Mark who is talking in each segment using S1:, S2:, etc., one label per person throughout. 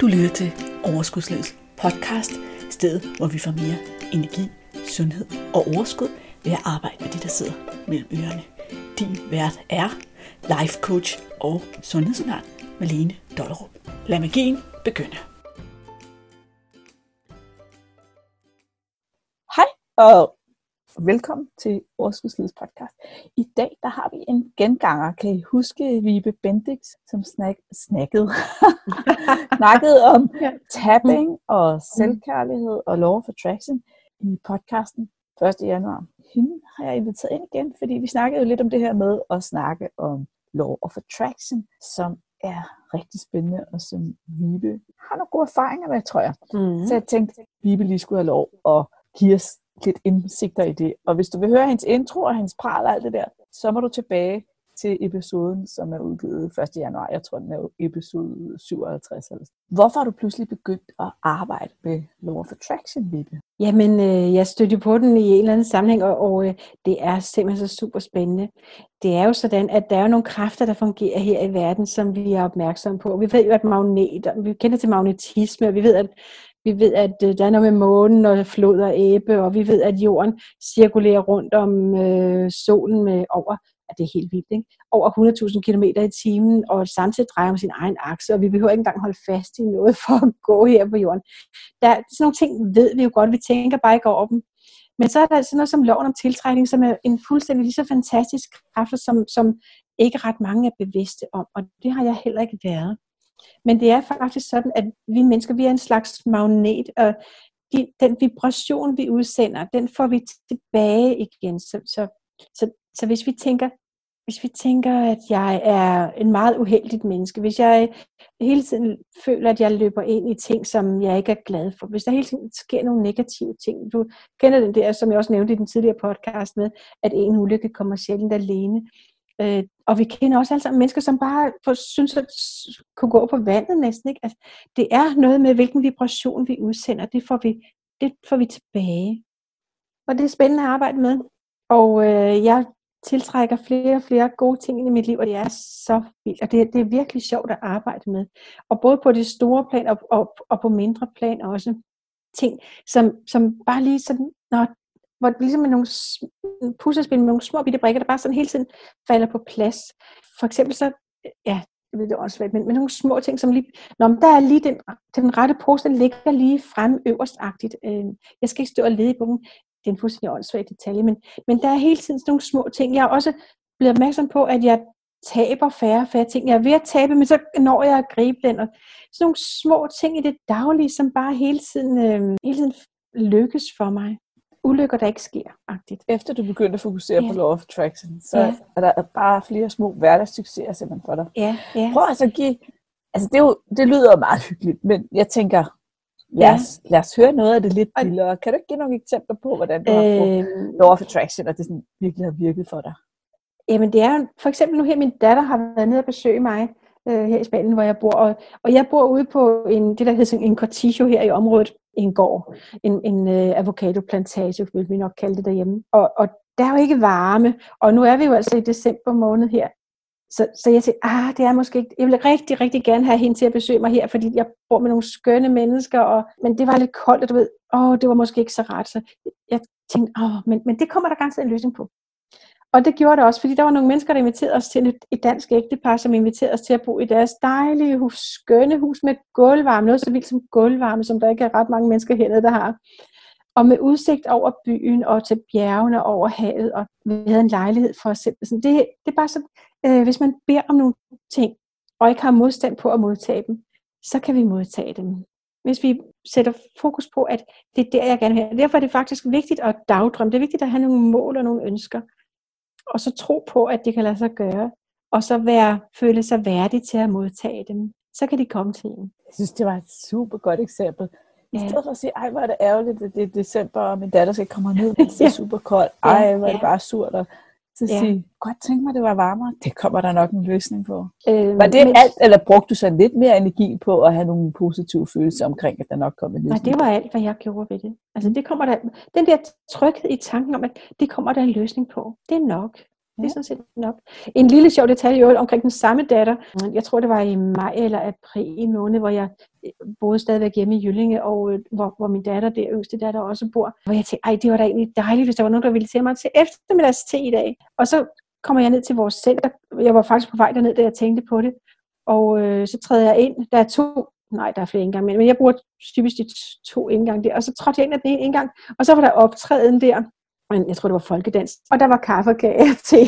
S1: Du lytter til Overskudslivets podcast, stedet hvor vi får mere energi, sundhed og overskud ved at arbejde med de, der sidder mellem ørerne. Din vært er life coach og sundhedsundern Malene Dollerup. Lad magien begynde.
S2: Hej og velkommen til Overskudslivets podcast. I dag der har vi en genganger. Kan I huske Vibe Bendix, som snak, snakkede, snakkede om tapping og selvkærlighed og law of attraction i podcasten 1. januar. Hende har jeg inviteret ind igen, fordi vi snakkede jo lidt om det her med at snakke om law of attraction, som er rigtig spændende, og som Vibe har nogle gode erfaringer med, tror jeg. Mm. Så jeg tænkte, at Vibe lige skulle have lov at give os lidt indsigter i det. Og hvis du vil høre hendes intro og hendes pral og alt det der, så må du tilbage til episoden, som er udgivet 1. januar. Jeg tror, den er episode 57. Altså. Hvorfor har du pludselig begyndt at arbejde med Law of Attraction, Vibe?
S3: Jamen, øh, jeg stødte på den i en eller anden sammenhæng, og, og øh, det er simpelthen så super spændende. Det er jo sådan, at der er nogle kræfter, der fungerer her i verden, som vi er opmærksomme på. Vi ved jo, at magneter, vi kender til magnetisme, og vi ved, at vi ved, at øh, der er noget med månen og flod og æbe, og vi ved, at jorden cirkulerer rundt om øh, solen med over, at det er helt vildt, ikke? over 100.000 km i timen, og samtidig drejer om sin egen akse, og vi behøver ikke engang holde fast i noget for at gå her på jorden. Der, sådan nogle ting ved vi jo godt, vi tænker bare ikke over dem. Men så er der altså noget som loven om tiltrækning, som er en fuldstændig lige så fantastisk kraft, som, som ikke ret mange er bevidste om, og det har jeg heller ikke været. Men det er faktisk sådan, at vi mennesker, vi er en slags magnet, og de, den vibration, vi udsender, den får vi tilbage igen. Så, så, så, så hvis vi tænker, hvis vi tænker, at jeg er en meget uheldigt menneske, hvis jeg hele tiden føler, at jeg løber ind i ting, som jeg ikke er glad for, hvis der hele tiden sker nogle negative ting, du kender den der, som jeg også nævnte i den tidligere podcast med, at en ulykke kommer sjældent alene, øh, og vi kender også alle sammen mennesker, som bare for, synes, at kunne gå på vandet næsten. Ikke? Altså, det er noget med, hvilken vibration vi udsender. Det får vi, det får vi tilbage. Og det er spændende at arbejde med. Og øh, jeg tiltrækker flere og flere gode ting ind i mit liv, og det er så vildt. Og det, det er virkelig sjovt at arbejde med. Og både på det store plan og, og, og på mindre plan også. Ting, som, som bare lige sådan, når hvor det ligesom er nogle puslespil med nogle små bitte brikker, der bare sådan hele tiden falder på plads. For eksempel så, ja, jeg ved det også svært, men, men nogle små ting, som lige, når der er lige den, den rette pose, den ligger lige frem øverstagtigt. Øh, jeg skal ikke stå og lede i bogen, det er en fuldstændig åndssvag detalje, men, men der er hele tiden sådan nogle små ting. Jeg er også blevet opmærksom på, at jeg taber færre og færre ting. Jeg er ved at tabe, men så når jeg at gribe den. Og sådan nogle små ting i det daglige, som bare hele tiden, øh, hele tiden lykkes for mig ulykker, der ikke sker. -agtigt.
S2: Efter du begyndte at fokusere ja. på Law of Attraction, så ja. er der bare flere små hverdagssucceser simpelthen for dig.
S3: Ja, ja.
S2: Prøv altså at give, altså det, er jo, det lyder meget hyggeligt, men jeg tænker, lad os, ja. lad os høre noget af det lidt vildere. Kan du ikke give nogle eksempler på, hvordan du øh, har brugt øhm. Law of Attraction, og det sådan virkelig har virket for dig?
S3: Jamen det er for eksempel nu her, min datter har været nede og besøge mig, øh, her i Spanien, hvor jeg bor. Og, og jeg bor ude på en, det, der hedder en cortijo her i området, en gård, en, en øh, avocadoplantage, vil vi nok kalde det derhjemme. Og, og der er jo ikke varme, og nu er vi jo altså i december måned her. Så, så jeg tænkte, ah, det er måske ikke, jeg vil rigtig, rigtig gerne have hende til at besøge mig her, fordi jeg bor med nogle skønne mennesker, og, men det var lidt koldt, og du ved, åh, det var måske ikke så rart. Så jeg tænkte, åh, men, men det kommer der ganske en løsning på. Og det gjorde det også, fordi der var nogle mennesker, der inviterede os til et, et dansk ægtepar, som inviterede os til at bo i deres dejlige hus, skønne hus med gulvvarme, noget så vildt som gulvvarme, som der ikke er ret mange mennesker hernede, der har. Og med udsigt over byen og til bjergene og over havet, og vi havde en lejlighed for os selv. Det, det er bare sådan, øh, hvis man beder om nogle ting, og ikke har modstand på at modtage dem, så kan vi modtage dem. Hvis vi sætter fokus på, at det er der, jeg gerne vil have. Derfor er det faktisk vigtigt at dagdrømme. Det er vigtigt at have nogle mål og nogle ønsker og så tro på, at det kan lade sig gøre, og så være, føle sig værdig til at modtage dem. Så kan de komme til en.
S2: Jeg synes, det var et super godt eksempel. I stedet for at sige, ej, hvor er det ærgerligt, at det er december, og min datter skal komme ned, det er super koldt. Ej, hvor er det bare surt. Og så ja. sige, godt tænke mig, det var varmere. Det kommer der nok en løsning på. Øhm, var det men, alt, eller brugte du så lidt mere energi på at have nogle positive følelser omkring, at der nok kom en løsning?
S3: Nej, det var alt, hvad jeg gjorde ved det. Altså, det kommer der, den der tryghed i tanken om, at det kommer der en løsning på, det er nok. Det er sådan set nok. En lille sjov detalje omkring den samme datter. Jeg tror, det var i maj eller april måned, hvor jeg øh, boede stadigvæk hjemme i Jyllinge, og øh, hvor, hvor min datter, det yngste datter, også bor. Hvor jeg tænkte, ej, det var da egentlig dejligt, hvis der var nogen, der ville se mig til eftermiddags te i dag. Og så kommer jeg ned til vores center. Jeg var faktisk på vej derned, da jeg tænkte på det. Og øh, så træder jeg ind. Der er to nej, der er flere indgange, men jeg bruger typisk de to indgange der, og så trådte jeg ind af den ene indgang, og så var der optræden der, jeg tror, det var folkedans, og der var kaffe og kage til.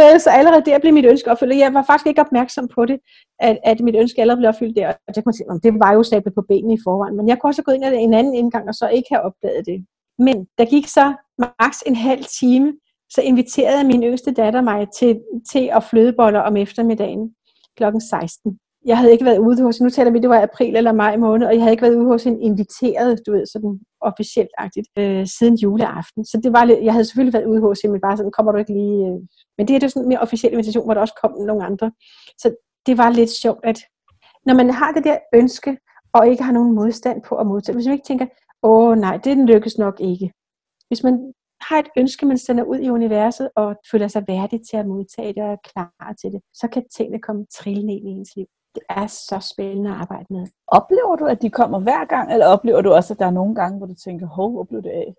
S3: Øh, så allerede der blev mit ønske opfyldt. Jeg var faktisk ikke opmærksom på det, at, at mit ønske allerede blev opfyldt der. Og det, kan sige, det var jo stablet på benene i forvejen, men jeg kunne også gå ind af en anden indgang, og så ikke have opdaget det. Men der gik så maks en halv time, så inviterede min yngste datter mig til te og flødeboller om eftermiddagen kl. 16 jeg havde ikke været ude hos, nu taler vi, det var april eller maj måned, og jeg havde ikke været ude hos en inviteret, du ved, sådan officielt agtigt, øh, siden juleaften. Så det var lidt, jeg havde selvfølgelig været ude hos hende, men bare sådan, kommer du ikke lige... Øh. Men det er jo sådan en mere officiel invitation, hvor der også kom nogle andre. Så det var lidt sjovt, at når man har det der ønske, og ikke har nogen modstand på at modtage, hvis man ikke tænker, åh nej, det lykkes nok ikke. Hvis man har et ønske, man sender ud i universet, og føler sig værdig til at modtage det og er klar til det, så kan tingene komme trillende ind i ens liv det er så spændende at arbejde med.
S2: Oplever du, at de kommer hver gang, eller oplever du også, at der er nogle gange, hvor du tænker, hov, hvor blev det af?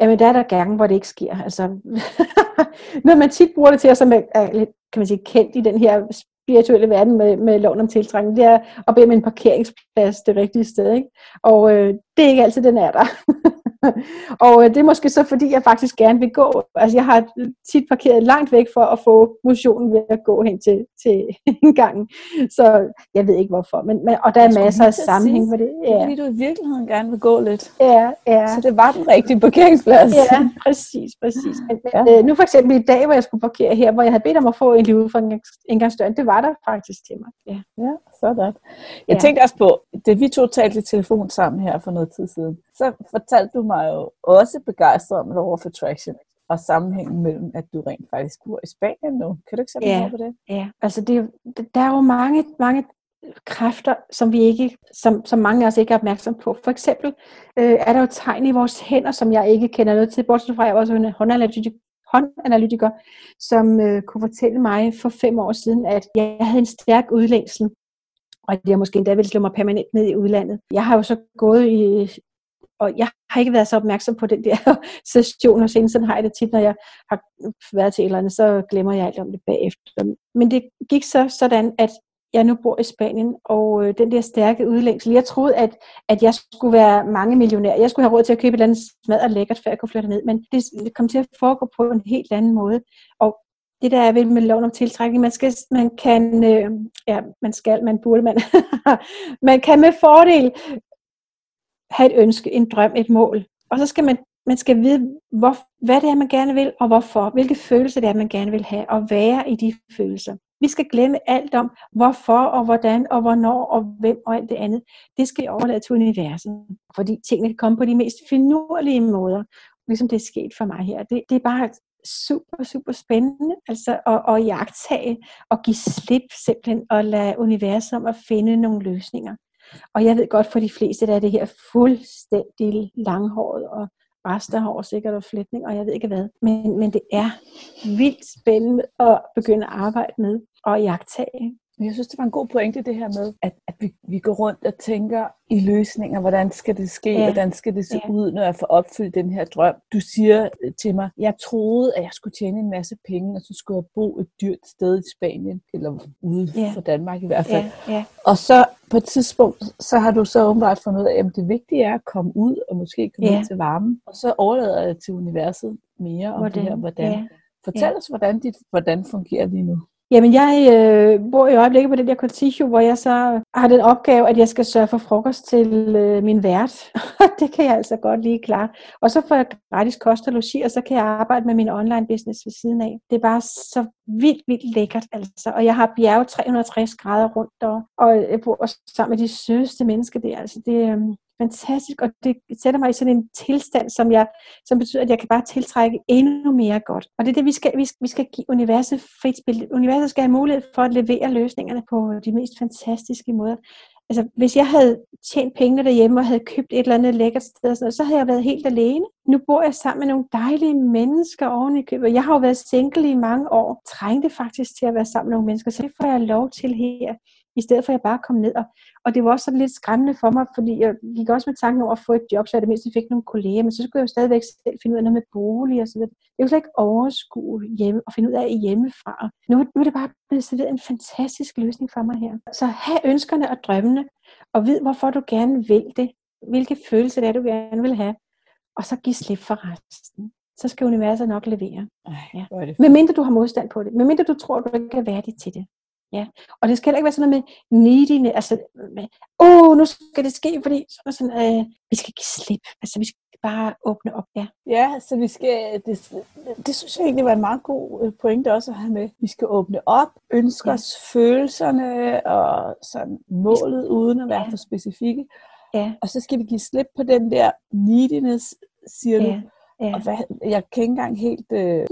S3: Jamen, der er der gange, hvor det ikke sker. Altså, når man tit bruger det til, at så er lidt, kan man sige, kendt i den her spirituelle verden med, med loven om tiltrækning, det er at bede med en parkeringsplads det rigtige sted. Ikke? Og øh, det er ikke altid, den er der. og øh, det er måske så, fordi jeg faktisk gerne vil gå. Altså, jeg har tit parkeret langt væk for at få motionen ved at gå hen til, til en gang. Så jeg ved ikke hvorfor. Men, men, og der er masser af sammenhæng
S2: med
S3: det.
S2: Ja. Fordi du i virkeligheden gerne vil gå lidt.
S3: Ja, ja.
S2: Så det var den rigtige parkeringsplads.
S3: Ja, præcis, præcis. Men, ja. øh, nu for eksempel i dag, hvor jeg skulle parkere her, hvor jeg havde bedt om at få en liv for indgangsdøren, det var der faktisk til mig.
S2: Ja, ja sådan. Jeg ja. tænkte også på, det vi to talte i telefon sammen her for noget tid siden, så fortalte du mig jo også begejstret om Law of Attraction og sammenhængen mellem, at du rent faktisk bor i Spanien nu. Kan du ikke sætte
S3: ja,
S2: på det?
S3: Ja, altså det, der er jo mange, mange kræfter, som vi ikke, som, som mange af os ikke er opmærksom på. For eksempel øh, er der jo tegn i vores hænder, som jeg ikke kender noget til, bortset fra, at jeg var en håndanalytiker, håndanalytiker som øh, kunne fortælle mig for fem år siden, at jeg havde en stærk udlængsel, og at jeg måske endda ville slå mig permanent ned i udlandet. Jeg har jo så gået i og jeg har ikke været så opmærksom på den der session hos hende, sådan har jeg det tit, når jeg har været til et eller andet, så glemmer jeg alt om det bagefter. Men det gik så sådan, at jeg nu bor i Spanien, og øh, den der stærke udlængsel, jeg troede, at, at jeg skulle være mange millionær. Jeg skulle have råd til at købe et eller andet smadret lækkert, før jeg kunne flytte ned, men det kom til at foregå på en helt anden måde. Og det der er ved med loven om tiltrækning, man skal, man kan, øh, ja, man skal, man burde, man, man kan med fordel have et ønske, en drøm, et mål. Og så skal man, man skal vide, hvor, hvad det er, man gerne vil, og hvorfor. Hvilke følelser det er, man gerne vil have, og være i de følelser. Vi skal glemme alt om, hvorfor og hvordan og hvornår og hvem og alt det andet. Det skal overlade til universet. Fordi tingene kan komme på de mest finurlige måder, ligesom det er sket for mig her. Det, det er bare super, super spændende altså at, at jagtage og give slip simpelthen og lade universet om at finde nogle løsninger. Og jeg ved godt, for de fleste der er det her fuldstændig langhåret og resterhår sikkert og flætning, og jeg ved ikke hvad. Men, men det er vildt spændende at begynde at arbejde med og jagtage.
S2: Jeg synes, det var en god pointe det her med, at, at vi, vi går rundt og tænker i løsninger, hvordan skal det ske, ja. hvordan skal det se ja. ud, når jeg får opfyldt den her drøm. Du siger øh, til mig, jeg troede, at jeg skulle tjene en masse penge, og så skulle jeg bo et dyrt sted i Spanien, eller ude ja. for Danmark i hvert fald. Ja. Ja. Og så på et tidspunkt, så har du så åbenbart fundet ud af, at det vigtige er at komme ud, og måske komme ja. ud til varmen. Og så overlader jeg til universet mere om hvordan? det her, hvordan. Ja. Fortæl ja. os, hvordan, dit, hvordan fungerer lige nu.
S3: Jamen, jeg øh, bor i øjeblikket på den der cortijo, hvor jeg så har den opgave, at jeg skal sørge for frokost til øh, min vært. det kan jeg altså godt lige klare. Og så får jeg gratis kost og logi, og så kan jeg arbejde med min online business ved siden af. Det er bare så vildt, vildt lækkert. Altså. Og jeg har bjerge 360 grader rundt, og, og jeg bor sammen med de sødeste mennesker der. Altså, det, øh, fantastisk, og det sætter mig i sådan en tilstand, som, jeg, som betyder, at jeg kan bare tiltrække endnu mere godt. Og det er det, vi skal, vi skal, vi skal give universet frit spil. Universet skal have mulighed for at levere løsningerne på de mest fantastiske måder. Altså, hvis jeg havde tjent pengene derhjemme og havde købt et eller andet lækkert sted, og sådan noget, så havde jeg været helt alene. Nu bor jeg sammen med nogle dejlige mennesker oven i købet. Jeg har jo været single i mange år. Trængte faktisk til at være sammen med nogle mennesker, så det får jeg lov til her i stedet for at jeg bare kom ned. Og, og det var også sådan lidt skræmmende for mig, fordi jeg gik også med tanken over at få et job, så jeg det mindste fik nogle kolleger, men så skulle jeg jo stadigvæk selv finde ud af noget med bolig og sådan noget. Det kunne slet ikke overskue hjemme og finde ud af hjemmefra. Nu, nu er det bare blevet serveret en fantastisk løsning for mig her. Så have ønskerne og drømmene, og vid, hvorfor du gerne vil det. Hvilke følelser det er, du gerne vil have. Og så giv slip for resten så skal universet nok levere.
S2: Ej, ja.
S3: Men mindre du har modstand på det. Men mindre du tror, du ikke er værdig til det. Ja, og det skal heller ikke være sådan noget med neediness, altså, åh, oh, nu skal det ske, fordi sådan, sådan, øh, vi skal give slip, altså vi skal bare åbne op, ja.
S2: Ja, så vi skal, det, det synes jeg egentlig var en meget god øh, pointe også at have med. Vi skal åbne op, ønske ja. os følelserne og sådan målet, uden at være ja. for specifikke. Ja. Og så skal vi give slip på den der neediness, siger ja. du. Ja. Og hvad, jeg kan ikke engang helt... Øh...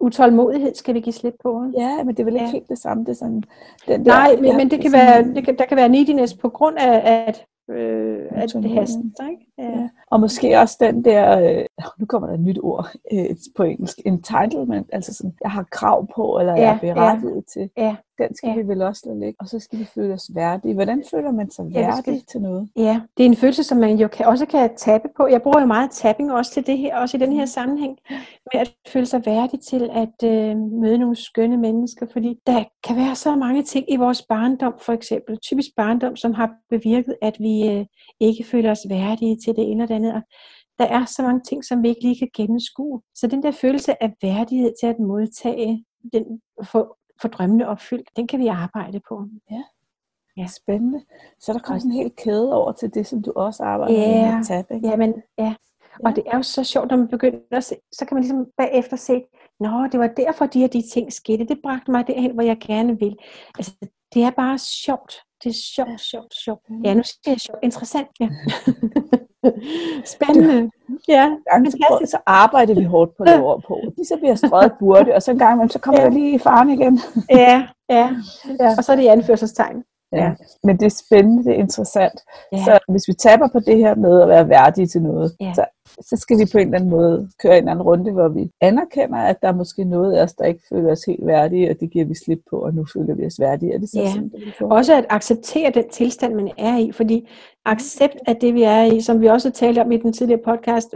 S3: Utålmodighed skal vi give slip på.
S2: Ja, men det er vel ikke ja. helt det samme. Det er sådan,
S3: den der, Nej, men, men det kan sådan, være, det kan, der kan være neediness på grund af, at øh, at det haster. Ikke? Ja. Ja.
S2: Og måske også den der, øh, nu kommer der et nyt ord øh, på engelsk, entitlement, altså sådan, jeg har krav på, eller ja, jeg er berettiget ja. til. Ja. Den skal ja. vi vel også lade ligge. Og så skal vi føle os værdige. Hvordan føler man sig værdig ja, skal... til noget?
S3: Ja, det er en følelse, som man jo kan, også kan tabe på. Jeg bruger jo meget tapping også til det her, også i den her sammenhæng, med at føle sig værdig til at øh, møde nogle skønne mennesker, fordi der kan være så mange ting i vores barndom, for eksempel, typisk barndom, som har bevirket, at vi øh, ikke føler os værdige til det ene og det andet. Og der er så mange ting, som vi ikke lige kan gennemskue. Så den der følelse af værdighed til at modtage den, for, for drømmene opfyldt, den kan vi arbejde på.
S2: Ja. Ja. Spændende. Så er der kommet en hel kæde over til det, som du også arbejder ja. med tapping.
S3: Ja, men, ja. Og ja. det er jo så sjovt, når man begynder at se, så kan man ligesom bagefter se, Nå, det var derfor de her de ting skete. Det bragte mig derhen, hvor jeg gerne vil. Altså, det er bare sjovt. Det er sjovt, sjovt, sjovt. Ja, nu siger jeg sjovt. Interessant, ja. Spændende.
S2: Ja, så, så arbejder vi hårdt på det ord på. Lige så bliver strøget burde, og så en gang så kommer ja. jeg lige i faren igen.
S3: ja, ja, ja. Og så er det i anførselstegn.
S2: Ja. Men det er spændende, det er interessant. Ja. Så hvis vi taber på det her med at være værdige til noget, ja. så, så skal vi på en eller anden måde køre en anden runde, hvor vi anerkender, at der er måske noget af os, der ikke føler os helt værdige, og det giver vi slip på, og nu føler vi os værdige. Er det så
S3: ja. simpelt? Også at acceptere den tilstand, man er i, fordi accept af det, vi er i, som vi også talte om i den tidligere podcast,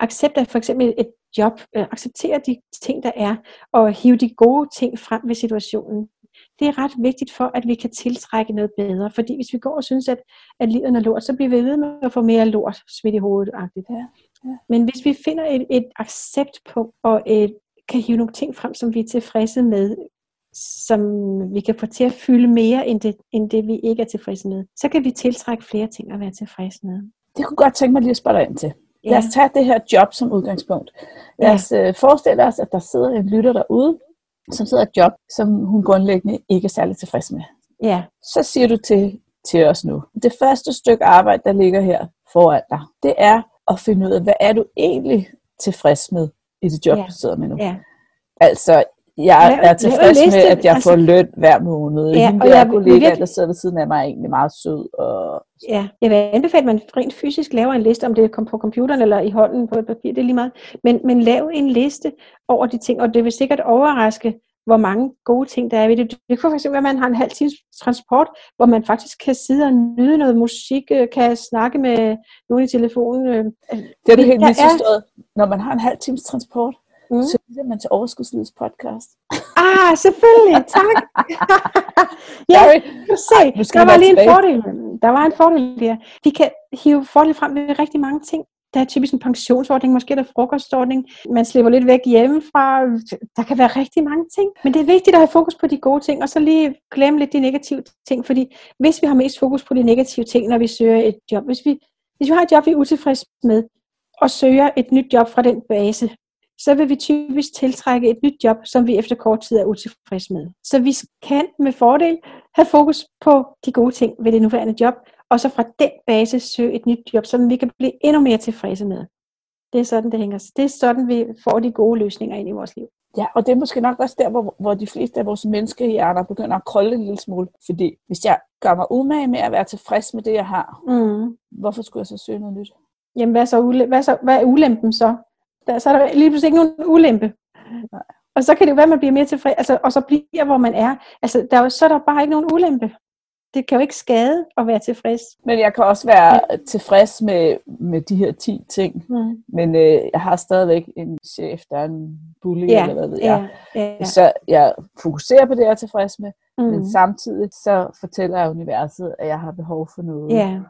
S3: accept af for eksempel et job, øh, acceptere de ting, der er, og hive de gode ting frem ved situationen det er ret vigtigt for, at vi kan tiltrække noget bedre. Fordi hvis vi går og synes, at, at livet er lort, så bliver vi ved med at få mere lort smidt i hovedet. Ja, ja. Men hvis vi finder et, et acceptpunkt og et, kan hive nogle ting frem, som vi er tilfredse med, som vi kan få til at fylde mere, end det, end det vi ikke er tilfredse med, så kan vi tiltrække flere ting at være tilfredse med.
S2: Det kunne godt tænke mig lige at spørge dig ind til. Ja. Lad os tage det her job som udgangspunkt. Lad os ja. Øh, forestille os, at der sidder en lytter derude, som sidder et job, som hun grundlæggende ikke er særlig tilfreds med. Ja. Så siger du til, til os nu, det første stykke arbejde, der ligger her foran dig, det er at finde ud af, hvad er du egentlig tilfreds med i det job, ja. du sidder med nu. Ja. Altså, jeg er tilfreds med, at jeg altså, får løn hver måned. Ja, Hende og jeg kollega, virkelig... der sidder ved siden af mig, er egentlig meget sød. Og...
S3: Ja, jeg vil anbefale, at man rent fysisk laver en liste, om det er på computeren eller i hånden på et papir, det er lige meget. Men, men lav en liste over de ting, og det vil sikkert overraske, hvor mange gode ting der er ved det. Det kan fx være, at man har en halv times transport, hvor man faktisk kan sidde og nyde noget musik, øh, kan snakke med nogen i telefonen. Øh.
S2: Det er det helt misforstået. Er... Når man har en halv times transport, mm. så lytter man til Overskudslivets podcast.
S3: Ah, selvfølgelig, tak. ja, du se, der var lige en fordel. Der var en fordel der. Vi kan hive fordel frem ved rigtig mange ting. Der er typisk en pensionsordning, måske der er frokostordning. Man slipper lidt væk hjemmefra. Der kan være rigtig mange ting. Men det er vigtigt at have fokus på de gode ting, og så lige glemme lidt de negative ting. Fordi hvis vi har mest fokus på de negative ting, når vi søger et job, hvis vi, hvis vi har et job, vi er utilfredse med, og søger et nyt job fra den base, så vil vi typisk tiltrække et nyt job, som vi efter kort tid er utilfredse med. Så vi kan med fordel have fokus på de gode ting ved det nuværende job, og så fra den base søge et nyt job, som vi kan blive endnu mere tilfredse med. Det er sådan, det hænger. Det er sådan, vi får de gode løsninger ind i vores liv.
S2: Ja, og det er måske nok også der, hvor, hvor de fleste af vores menneskehjerner begynder at krølle en lille smule. Fordi hvis jeg gør mig umage med at være tilfreds med det, jeg har,
S3: Mm.
S2: hvorfor skulle jeg så søge noget nyt?
S3: Jamen, hvad, så ule- hvad, så, hvad er ulempen så? Der, så er der lige pludselig ikke nogen ulempe.
S2: Nej.
S3: Og så kan det jo være, at man bliver mere tilfreds, altså, og så bliver, hvor man er. Altså, der er jo, så er der bare ikke nogen ulempe. Det kan jo ikke skade at være tilfreds.
S2: Men jeg kan også være tilfreds med, med de her 10 ting,
S3: Mm.
S2: men øh, jeg har stadigvæk en chef, der er en bully,
S3: Ja,
S2: eller hvad ved jeg.
S3: Ja, ja, ja.
S2: Så jeg fokuserer på det, jeg er tilfreds med, mm. men samtidig så fortæller jeg universet, at jeg har behov for noget.
S3: ja.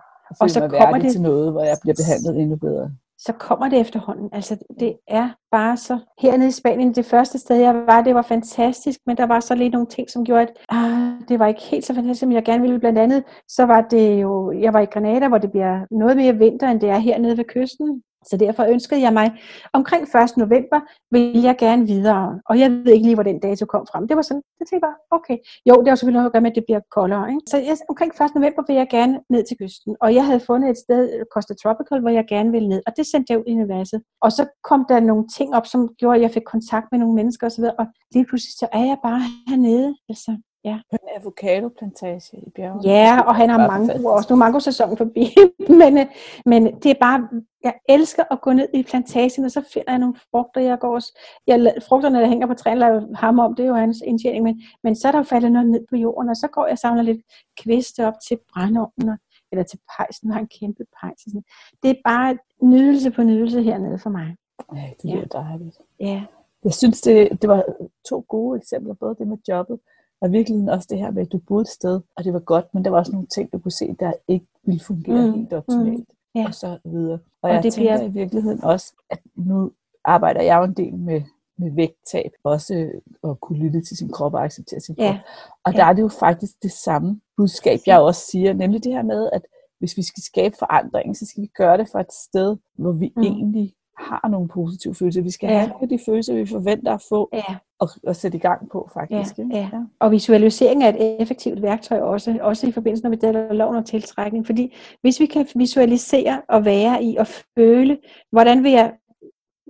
S2: og,
S3: så kommer det-
S2: til noget, hvor jeg bliver behandlet endnu bedre
S3: så kommer det efterhånden. Altså, det er bare så... Hernede i Spanien, det første sted, jeg var, det var fantastisk, men der var så lige nogle ting, som gjorde, at ah, det var ikke helt så fantastisk, som jeg gerne ville. Blandt andet, så var det jo... Jeg var i Granada, hvor det bliver noget mere vinter, end det er hernede ved kysten. Så derfor ønskede jeg mig, omkring 1. november vil jeg gerne videre. Og jeg ved ikke lige, hvor den dato kom frem. Det var sådan, det tænkte jeg bare, okay. Jo, det har selvfølgelig noget at gøre med, at det bliver koldere. Ikke? Så jeg, omkring 1. november vil jeg gerne ned til kysten. Og jeg havde fundet et sted, Costa Tropical, hvor jeg gerne ville ned. Og det sendte jeg ud i universet. Og så kom der nogle ting op, som gjorde, at jeg fik kontakt med nogle mennesker osv. Og lige pludselig så er jeg bare hernede. Altså, ja.
S2: På en avocado-plantage i bjergene.
S3: Ja, og han har mango, også nu er mango-sæsonen forbi. men, øh, men det er bare, jeg elsker at gå ned i plantagen, og så finder jeg nogle frugter, jeg går også, jeg, frugterne, der hænger på træerne, lader jeg ham om, det er jo hans indtjening, men, men så er der jo faldet noget ned på jorden, og så går jeg og samler lidt kviste op til brændeovnen, og- eller til pejsen, og har en kæmpe pejs. sådan. Det er bare nydelse på nydelse hernede for mig.
S2: Ja, det lyder dejligt.
S3: Ja,
S2: Jeg synes, det, det var to gode eksempler, både det med jobbet, og virkelig også det her med, at du boede et sted, og det var godt, men der var også nogle ting, du kunne se, der ikke ville fungere
S3: Mm,
S2: mm, helt optimalt,
S3: ja.
S2: og så videre. Og,
S3: Og
S2: jeg
S3: det
S2: tænker
S3: bliver-
S2: i virkeligheden også, at nu arbejder jeg jo en del med, med vægttab, også øh, at kunne lytte til sin krop og acceptere sin krop.
S3: ja,
S2: Og
S3: Ja.
S2: der er det jo faktisk det samme budskab, jeg også siger, nemlig det her med, at hvis vi skal skabe forandring, så skal vi gøre det fra et sted, hvor vi
S3: Mm.
S2: mm. egentlig har nogle positive følelser. Vi skal
S3: ja.
S2: have de følelser, vi forventer at få,
S3: ja.
S2: Og, og sætte i gang på faktisk.
S3: Ja,
S2: ikke?
S3: ja. Og visualisering er et effektivt værktøj også, også i forbindelse med deler loven og tiltrækning. Fordi hvis vi kan visualisere og være i og føle, hvordan vil jeg,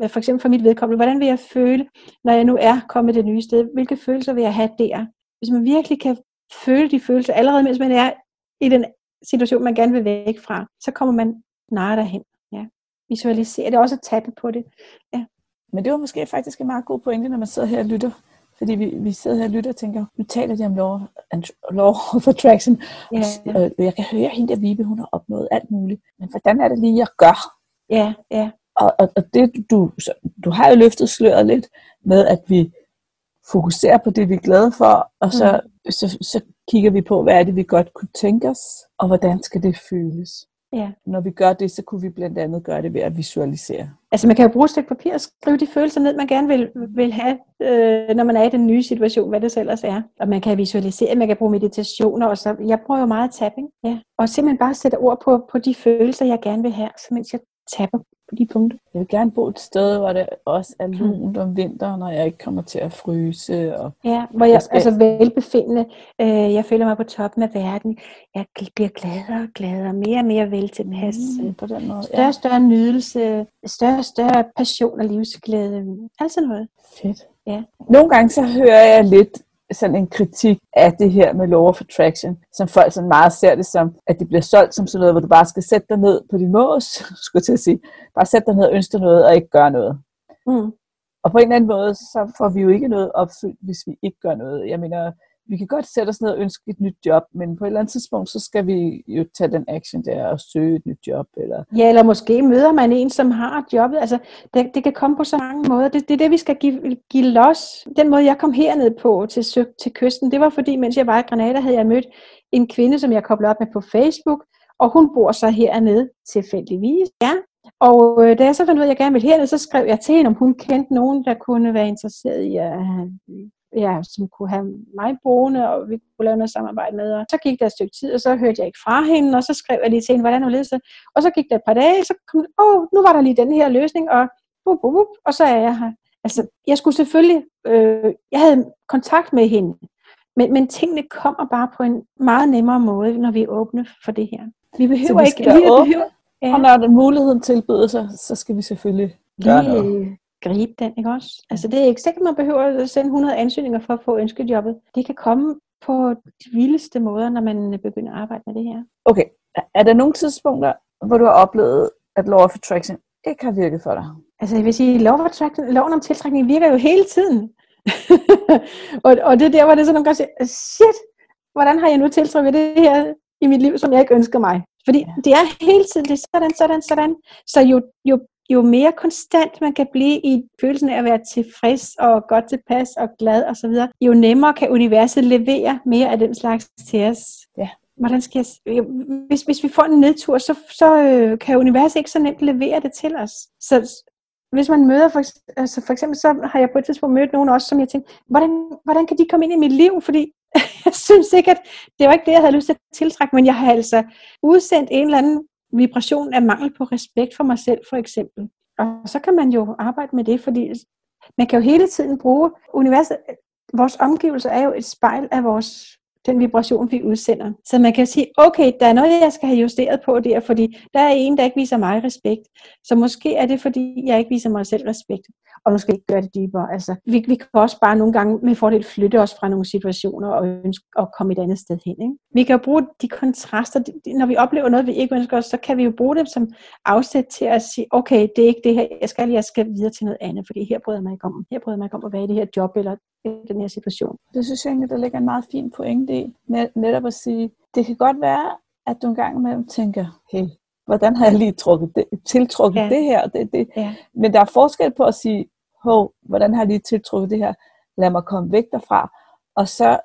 S3: for eksempel for mit vedkommende, hvordan vil jeg føle, når jeg nu er kommet det nye sted? Hvilke følelser vil jeg have der? Hvis man virkelig kan føle de følelser, allerede mens man er i den situation, man gerne vil væk fra, så kommer man snarere derhen. Ja. Visualisere det også at tabe på det.
S2: Men det var måske faktisk en meget god pointe, når man sidder her og lytter. Fordi vi, vi sidder her og lytter og tænker, nu taler de om law, law of attraction.
S3: Ja,
S2: Og jeg kan høre hende der Vibe, hun har opnået alt muligt. Men hvordan er det lige, jeg gør?
S3: ja, ja.
S2: Og, og, og det, du, så, du har jo løftet sløret lidt med, at vi fokuserer på det, vi er glade for, og så, mm. så, så kigger vi på, hvad er det, vi godt kunne tænke os, og hvordan skal det føles.
S3: Ja.
S2: Når vi gør det, så kunne vi blandt andet gøre det ved at visualisere.
S3: Altså man kan jo bruge et stykke papir og skrive de følelser ned, man gerne vil, vil have, øh, når man er i den nye situation, hvad det så ellers er. Og man kan visualisere, man kan bruge meditationer, og så, jeg bruger jo meget tapping. Ja. Og simpelthen bare sætte ord på, på de følelser, jeg gerne vil have, så mens jeg tapper på de punkter.
S2: Jeg vil gerne bo et sted, hvor det også er lunt om vinteren, når jeg ikke kommer til at fryse. Og
S3: Ja, hvor jeg,
S2: Jeg skal-
S3: altså velbefindende, øh, jeg føler mig på toppen af verden. Jeg bliver gladere og gladere, mere og mere vel tilpas.
S2: mm, på den måde.
S3: Større og større nydelse, større og større passion og livsglæde. Alt sådan noget.
S2: Fedt.
S3: Ja.
S2: Nogle gange så hører jeg lidt sådan en kritik af det her med law of attraction, som folk sådan meget ser det som, at det bliver solgt som sådan noget, hvor du bare skal sætte dig ned på din mås, skulle jeg til at sige. Bare sætte dig ned og ønske noget, og ikke gøre noget.
S3: Mm.
S2: Og på en eller anden måde, så får vi jo ikke noget opfyldt, hvis vi ikke gør noget. Jeg mener, vi kan godt sætte os ned og ønske et nyt job, men på et eller andet tidspunkt, så skal vi jo tage den action der og søge et nyt job. Eller...
S3: Ja, eller måske møder man en, som har jobbet. Altså, det, det kan komme på så mange måder. Det, det er det, vi skal give, give los. Den måde, jeg kom herned på til, til kysten, det var fordi, mens jeg var i Granada, havde jeg mødt en kvinde, som jeg koblede op med på Facebook, og hun bor så hernede tilfældigvis. Ja. Og øh, da jeg så fandt ud af, at jeg gerne ville herned, så skrev jeg til hende, om hun kendte nogen, der kunne være interesseret i at ja, som kunne have mig boende, og vi kunne lave noget samarbejde med. Og så gik der et stykke tid, og så hørte jeg ikke fra hende, og så skrev jeg lige til hende, hvordan hun ledte Og så gik der et par dage, så kom åh, nu var der lige den her løsning, og bup, bup, bup, og så er jeg her. Altså, jeg skulle selvfølgelig, øh, jeg havde kontakt med hende, men, men tingene kommer bare på en meget nemmere måde, når vi er åbne for det her. Vi behøver
S2: vi
S3: ikke vi
S2: åbne,
S3: behøver, ja,
S2: Og når den muligheden tilbyder sig, så skal vi selvfølgelig gøre noget.
S3: Gribe den, ikke også? Altså, det er ikke sikkert, man behøver at sende 100 ansøgninger for at få ønskejobbet. Det kan komme på de vildeste måder, når man begynder at arbejde med det her.
S2: Okay, er der nogle tidspunkter, hvor du har oplevet, at Law of Attraction ikke har virket for dig?
S3: Altså jeg vil sige, lov of attraction, loven om tiltrækning virker jo hele tiden. og, og det er der, hvor det er sådan nogle gange siger, shit, hvordan har jeg nu tiltrukket det her i mit liv, som jeg ikke ønsker mig? Fordi det er hele tiden, det er sådan, sådan, sådan. Så jo, jo, jo mere konstant man kan blive i følelsen af at være tilfreds og godt tilpas og glad osv., jo nemmere kan universet levere mere af den slags til os.
S2: Ja.
S3: Hvordan skal jeg, hvis, hvis vi får en nedtur, så, så øh, kan universet ikke så nemt levere det til os. Så hvis man møder, for, altså for eksempel så har jeg på et tidspunkt mødt nogen også, som jeg tænkte, hvordan, hvordan kan de komme ind i mit liv? Fordi jeg synes ikke, at det var ikke det, jeg havde lyst til at tiltrække, men jeg har altså udsendt en eller anden vibration af mangel på respekt for mig selv, for eksempel. Og så kan man jo arbejde med det, fordi man kan jo hele tiden bruge universet. Vores omgivelser er jo et spejl af vores den vibration, vi udsender. Så man kan sige, okay, der er noget, jeg skal have justeret på der, fordi der er en, der ikke viser mig respekt. Så måske er det, fordi jeg ikke viser mig selv respekt. Og nu skal jeg ikke gøre det dybere. Altså, vi, vi kan også bare nogle gange med fordel flytte os fra nogle situationer og ønske at komme et andet sted hen. Ikke? Vi kan jo bruge de kontraster. Når vi oplever noget, vi ikke ønsker os, så kan vi jo bruge dem som afsæt til at sige, okay, det er ikke det her, jeg skal, jeg skal videre til noget andet, fordi her bryder jeg mig ikke om. Her bryder jeg mig ikke om at være i det her job eller i den her situation.
S2: Det synes jeg egentlig, der ligger en meget fin pointe i. Netop at sige, det kan godt være, at du en gang imellem tænker, hey, hvordan har jeg lige trukket det, tiltrukket ja. det her? Det, det. Ja. Men der er forskel på at sige, hov, hvordan har jeg lige tiltrukket det her? Lad mig komme væk derfra. Og så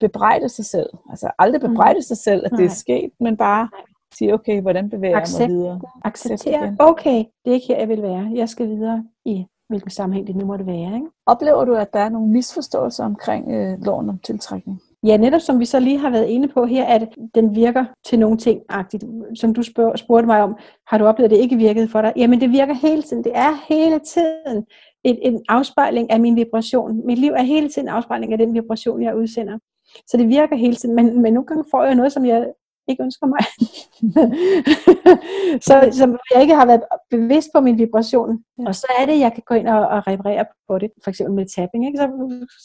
S2: bebrejde sig selv. Altså aldrig mhm. bebrejde mm. sig selv, at Nej. det er sket, men bare sige, okay, hvordan bevæger Accept, jeg mig videre?
S3: Acceptere, okay, det er ikke her, jeg vil være. Jeg skal videre i hvilken sammenhæng det nu måtte være. Ikke?
S2: Oplever du, at der er nogle misforståelser omkring øh, loven om tiltrækning?
S3: Ja, netop som vi så lige har været inde på her, at den virker til nogle ting -agtigt. Som du spurgte mig om, har du oplevet, at det ikke virkede for dig? Jamen, det virker hele tiden. Det er hele tiden en, en afspejling af min vibration. Mit liv er hele tiden en afspejling af den vibration, jeg udsender. Så det virker hele tiden, men, men nogle gange får jeg noget, som jeg ikke ønsker mig. så som jeg ikke har været bevidst på min vibration. Ja. Og så er det, jeg kan gå ind og, og reparere på det, for eksempel med tapping. Ikke? Så,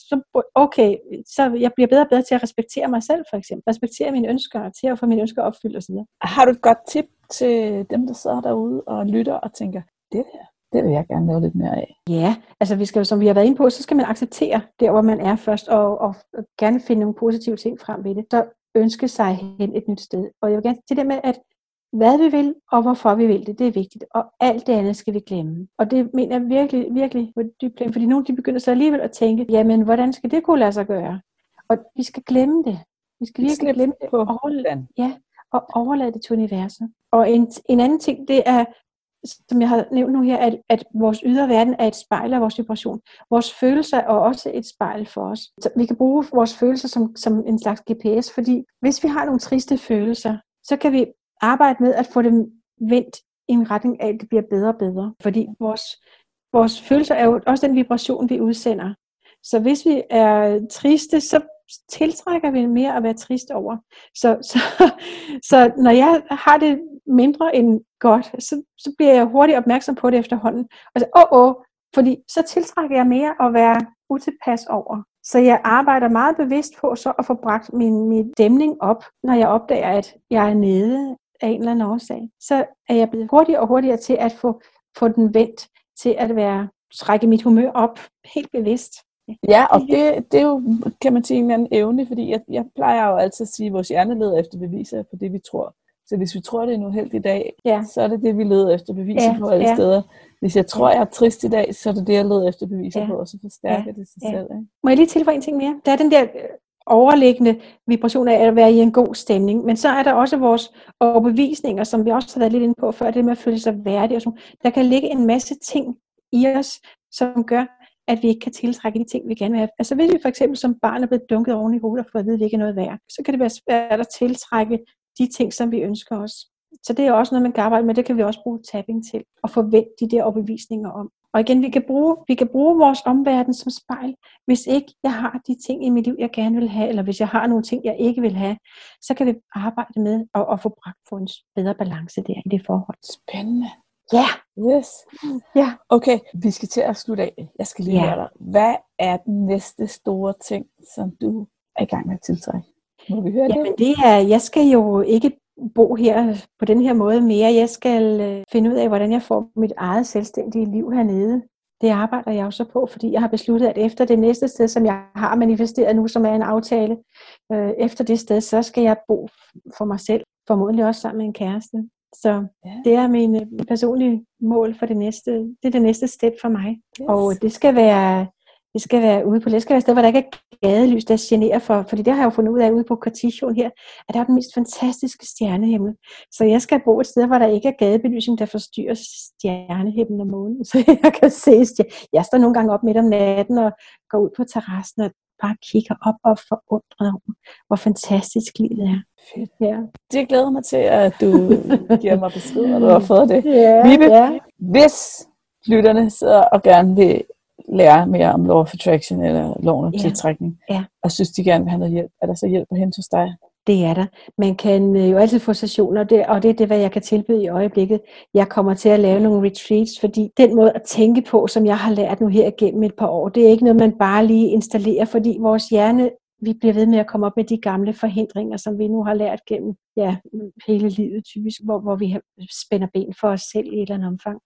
S3: så, okay, så jeg bliver bedre og bedre til at respektere mig selv, for eksempel. Respektere mine ønsker, til at få mine ønsker opfyldt osv.
S2: Har du et godt tip til dem, der sidder derude og lytter og tænker, det her, det vil jeg gerne lave lidt mere af.
S3: Ja, altså vi skal, som vi har været inde på, så skal man acceptere der, hvor man er først, og, og gerne finde nogle positive ting frem ved det. Så ønske sig hen et nyt sted. Og jeg vil gerne det der med, at hvad vi vil, og hvorfor vi vil det, det er vigtigt. Og alt det andet skal vi glemme. Og det mener jeg virkelig, virkelig på dybt plan, fordi nogle de begynder så alligevel at tænke, jamen hvordan skal det kunne lade sig gøre? Og vi skal glemme det. Vi skal virkelig glemme det.
S2: På overlade,
S3: ja, og overlade det til universet. Og en, en anden ting, det er, som jeg har nævnt nu her, at, at vores ydre verden er et spejl af vores vibration. Vores følelser er også et spejl for os. Så vi kan bruge vores følelser som, som en slags GPS, fordi hvis vi har nogle triste følelser, så kan vi arbejde med at få dem vendt i en retning af, at det bliver bedre og bedre. Fordi vores, vores følelser er jo også den vibration, vi udsender. Så hvis vi er triste, så tiltrækker vi mere at være trist over. Så, så, så når jeg har det mindre end godt, så, så bliver jeg hurtigt opmærksom på det efterhånden. Og så, åh, åh, fordi så tiltrækker jeg mere at være utilpas over. Så jeg arbejder meget bevidst på så at få bragt min, min dæmning op, når jeg opdager, at jeg er nede af en eller anden årsag. Så er jeg blevet hurtigere og hurtigere til at få, få den vendt til at være trække mit humør op helt bevidst.
S2: Ja, og det, det er jo, kan man sige, en anden evne, fordi jeg, jeg plejer jo altid at sige, at vores hjerne leder efter beviser på det, vi tror. Så hvis vi tror, det er en uheldig dag, ja. så er det det, vi leder efter beviser ja. på alle ja. steder. Hvis jeg tror, jeg er trist i dag, så er det det, jeg leder efter beviser ja. på, og så forstærker ja. det sig ja. selv. Ikke?
S3: Må jeg lige tilføje en ting mere? Der er den der øh, overliggende vibration af at være i en god stemning. Men så er der også vores overbevisninger, som vi også har været lidt inde på før, det med at føle sig værdig. Og sådan. Der kan ligge en masse ting i os, som gør, at vi ikke kan tiltrække de ting, vi gerne vil have. Altså hvis vi for eksempel som barn er blevet dunket oven i hovedet og fået at vide, at vi ikke er noget værd, så kan det være svært at tiltrække de ting, som vi ønsker os. Så det er også noget, man kan arbejde med. Det kan vi også bruge tapping til at forvente de der overbevisninger om. Og igen, vi kan, bruge, vi kan bruge vores omverden som spejl. Hvis ikke jeg har de ting i mit liv, jeg gerne vil have, eller hvis jeg har nogle ting, jeg ikke vil have, så kan vi arbejde med at, at få bragt for en bedre balance der i det forhold.
S2: Spændende.
S3: Ja.
S2: Yes.
S3: Ja.
S2: Okay, vi skal til at slutte af. Jeg skal lige ja. høre dig. Hvad er den næste store ting, som du er i gang med at tiltrække? Må vi høre
S3: Jamen
S2: det?
S3: det er, jeg skal jo ikke bo her på den her måde mere. Jeg skal øh, finde ud af, hvordan jeg får mit eget selvstændige liv hernede. Det arbejder jeg også på, fordi jeg har besluttet, at efter det næste sted, som jeg har manifesteret nu, som er en aftale, øh, efter det sted, så skal jeg bo for mig selv, formodentlig også sammen med en kæreste. Så
S2: Ja.
S3: det er mine personlige mål for det næste, det er det næste step for mig.
S2: Yes.
S3: Og det skal være, det skal være ude på det skal være et sted, hvor der ikke er gadelys, der generer for, fordi det har jeg jo fundet ud af ude på Cartesian her, at der er den mest fantastiske stjernehimmel. Så jeg skal bo et sted, hvor der ikke er gadebelysning, der forstyrrer stjernehimlen om månen, så jeg kan se stjer- Jeg står nogle gange op midt om natten og går ud på terrassen og bare kigger op og forundret over, hvor fantastisk livet er.
S2: Fedt.
S3: Ja,
S2: Det glæder mig til, at du giver mig besked, når du har fået det.
S3: ja,
S2: Vibe,
S3: ja.
S2: Hvis lytterne sidder og gerne vil lære mere om Law of Attraction eller loven om
S3: Ja.
S2: tiltrækning,
S3: Ja.
S2: og synes, de gerne vil have noget hjælp, er der så hjælp at hente hos dig?
S3: Det er der. Man kan øh, jo altid få sessioner, det, og det er det, hvad jeg kan tilbyde i øjeblikket. Jeg kommer til at lave nogle retreats, fordi den måde at tænke på, som jeg har lært nu her igennem et par år, det er ikke noget, man bare lige installerer, fordi vores hjerne, vi bliver ved med at komme op med de gamle forhindringer, som vi nu har lært gennem ja, hele livet typisk, hvor, hvor vi spænder ben for os selv i et eller andet omfang.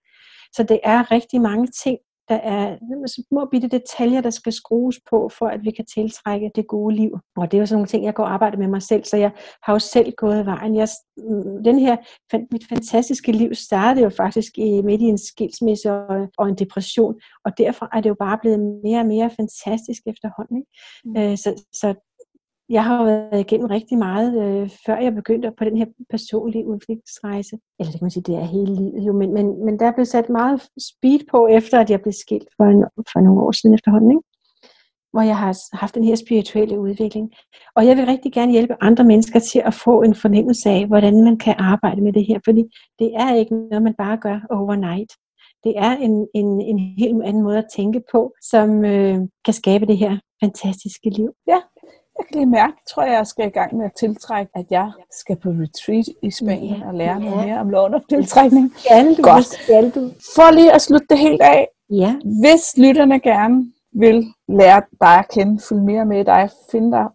S3: Så det er rigtig mange ting, der er små bitte detaljer, der skal skrues på, for at vi kan tiltrække det gode liv. Og det er jo sådan nogle ting, jeg går og arbejder med mig selv, så jeg har jo selv gået vejen. Jeg, mm, den her, mit fantastiske liv startede jo faktisk i, midt i en skilsmisse og, og en depression, og derfor er det jo bare blevet mere og mere fantastisk efterhånden. Ikke?
S2: Mm.
S3: Øh, så, så jeg har jo været igennem rigtig meget, øh, før jeg begyndte på den her personlige udviklingsrejse. Eller det kan man sige, det er hele livet jo, men, men, men der er blevet sat meget speed på, efter at jeg blev skilt for, en, for nogle år siden efterhånden. Ikke? Hvor jeg har haft den her spirituelle udvikling. Og jeg vil rigtig gerne hjælpe andre mennesker til at få en fornemmelse af, hvordan man kan arbejde med det her. Fordi det er ikke noget, man bare gør overnight. Det er en, en, en helt anden måde at tænke på, som øh, kan skabe det her fantastiske liv.
S2: Ja, jeg kan lige mærke, tror jeg, jeg skal i gang med at tiltrække, at jeg skal på retreat i Spanien
S3: Ja,
S2: og lære noget
S3: ja.
S2: mere om loven om tiltrækning.
S3: Skal du,
S2: Godt.
S3: skal du.
S2: For lige at slutte det helt af,
S3: Ja,
S2: hvis lytterne gerne vil lære dig at kende, følge mere med dig, finde dig,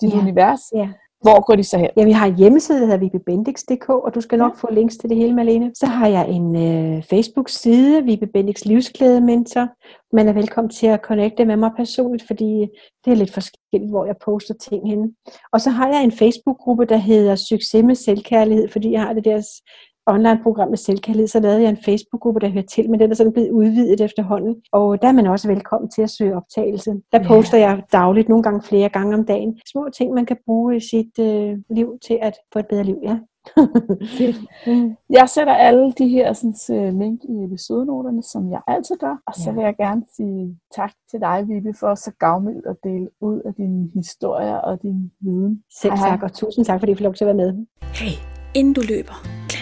S2: dit
S3: Ja.
S2: univers,
S3: ja.
S2: Hvor går de så hen?
S3: Ja, vi har en hjemmeside, der hedder vibebendix.dk, og du skal nok få links til det hele, Malene. Så har jeg en øh, Facebook-side, Vibe Bendix Livsglæde Mentor. Man er velkommen til at connecte med mig personligt, fordi det er lidt forskelligt, hvor jeg poster ting henne. Og så har jeg en Facebook-gruppe, der hedder Succes med selvkærlighed, fordi jeg har det der online-program med selvkærlighed, så lavede jeg en Facebook-gruppe, der hører til, men den er sådan blevet udvidet efterhånden. Og der er man også velkommen til at søge optagelse. Der
S2: Ja.
S3: poster jeg dagligt, nogle gange flere gange om dagen. Små ting, man kan bruge i sit øh, liv til at få et bedre liv, ja. Mm.
S2: Jeg sætter alle de her sådan, øh, link i episodenoterne, som jeg altid gør. Og så vil jeg gerne sige tak til dig, Vibe, for så gavmildt at dele ud af dine historier og din viden.
S3: Selv
S2: Hej, hej.
S3: tak, og tusind tak, fordi I får lov til at være med.
S1: Hey, inden du løber, glem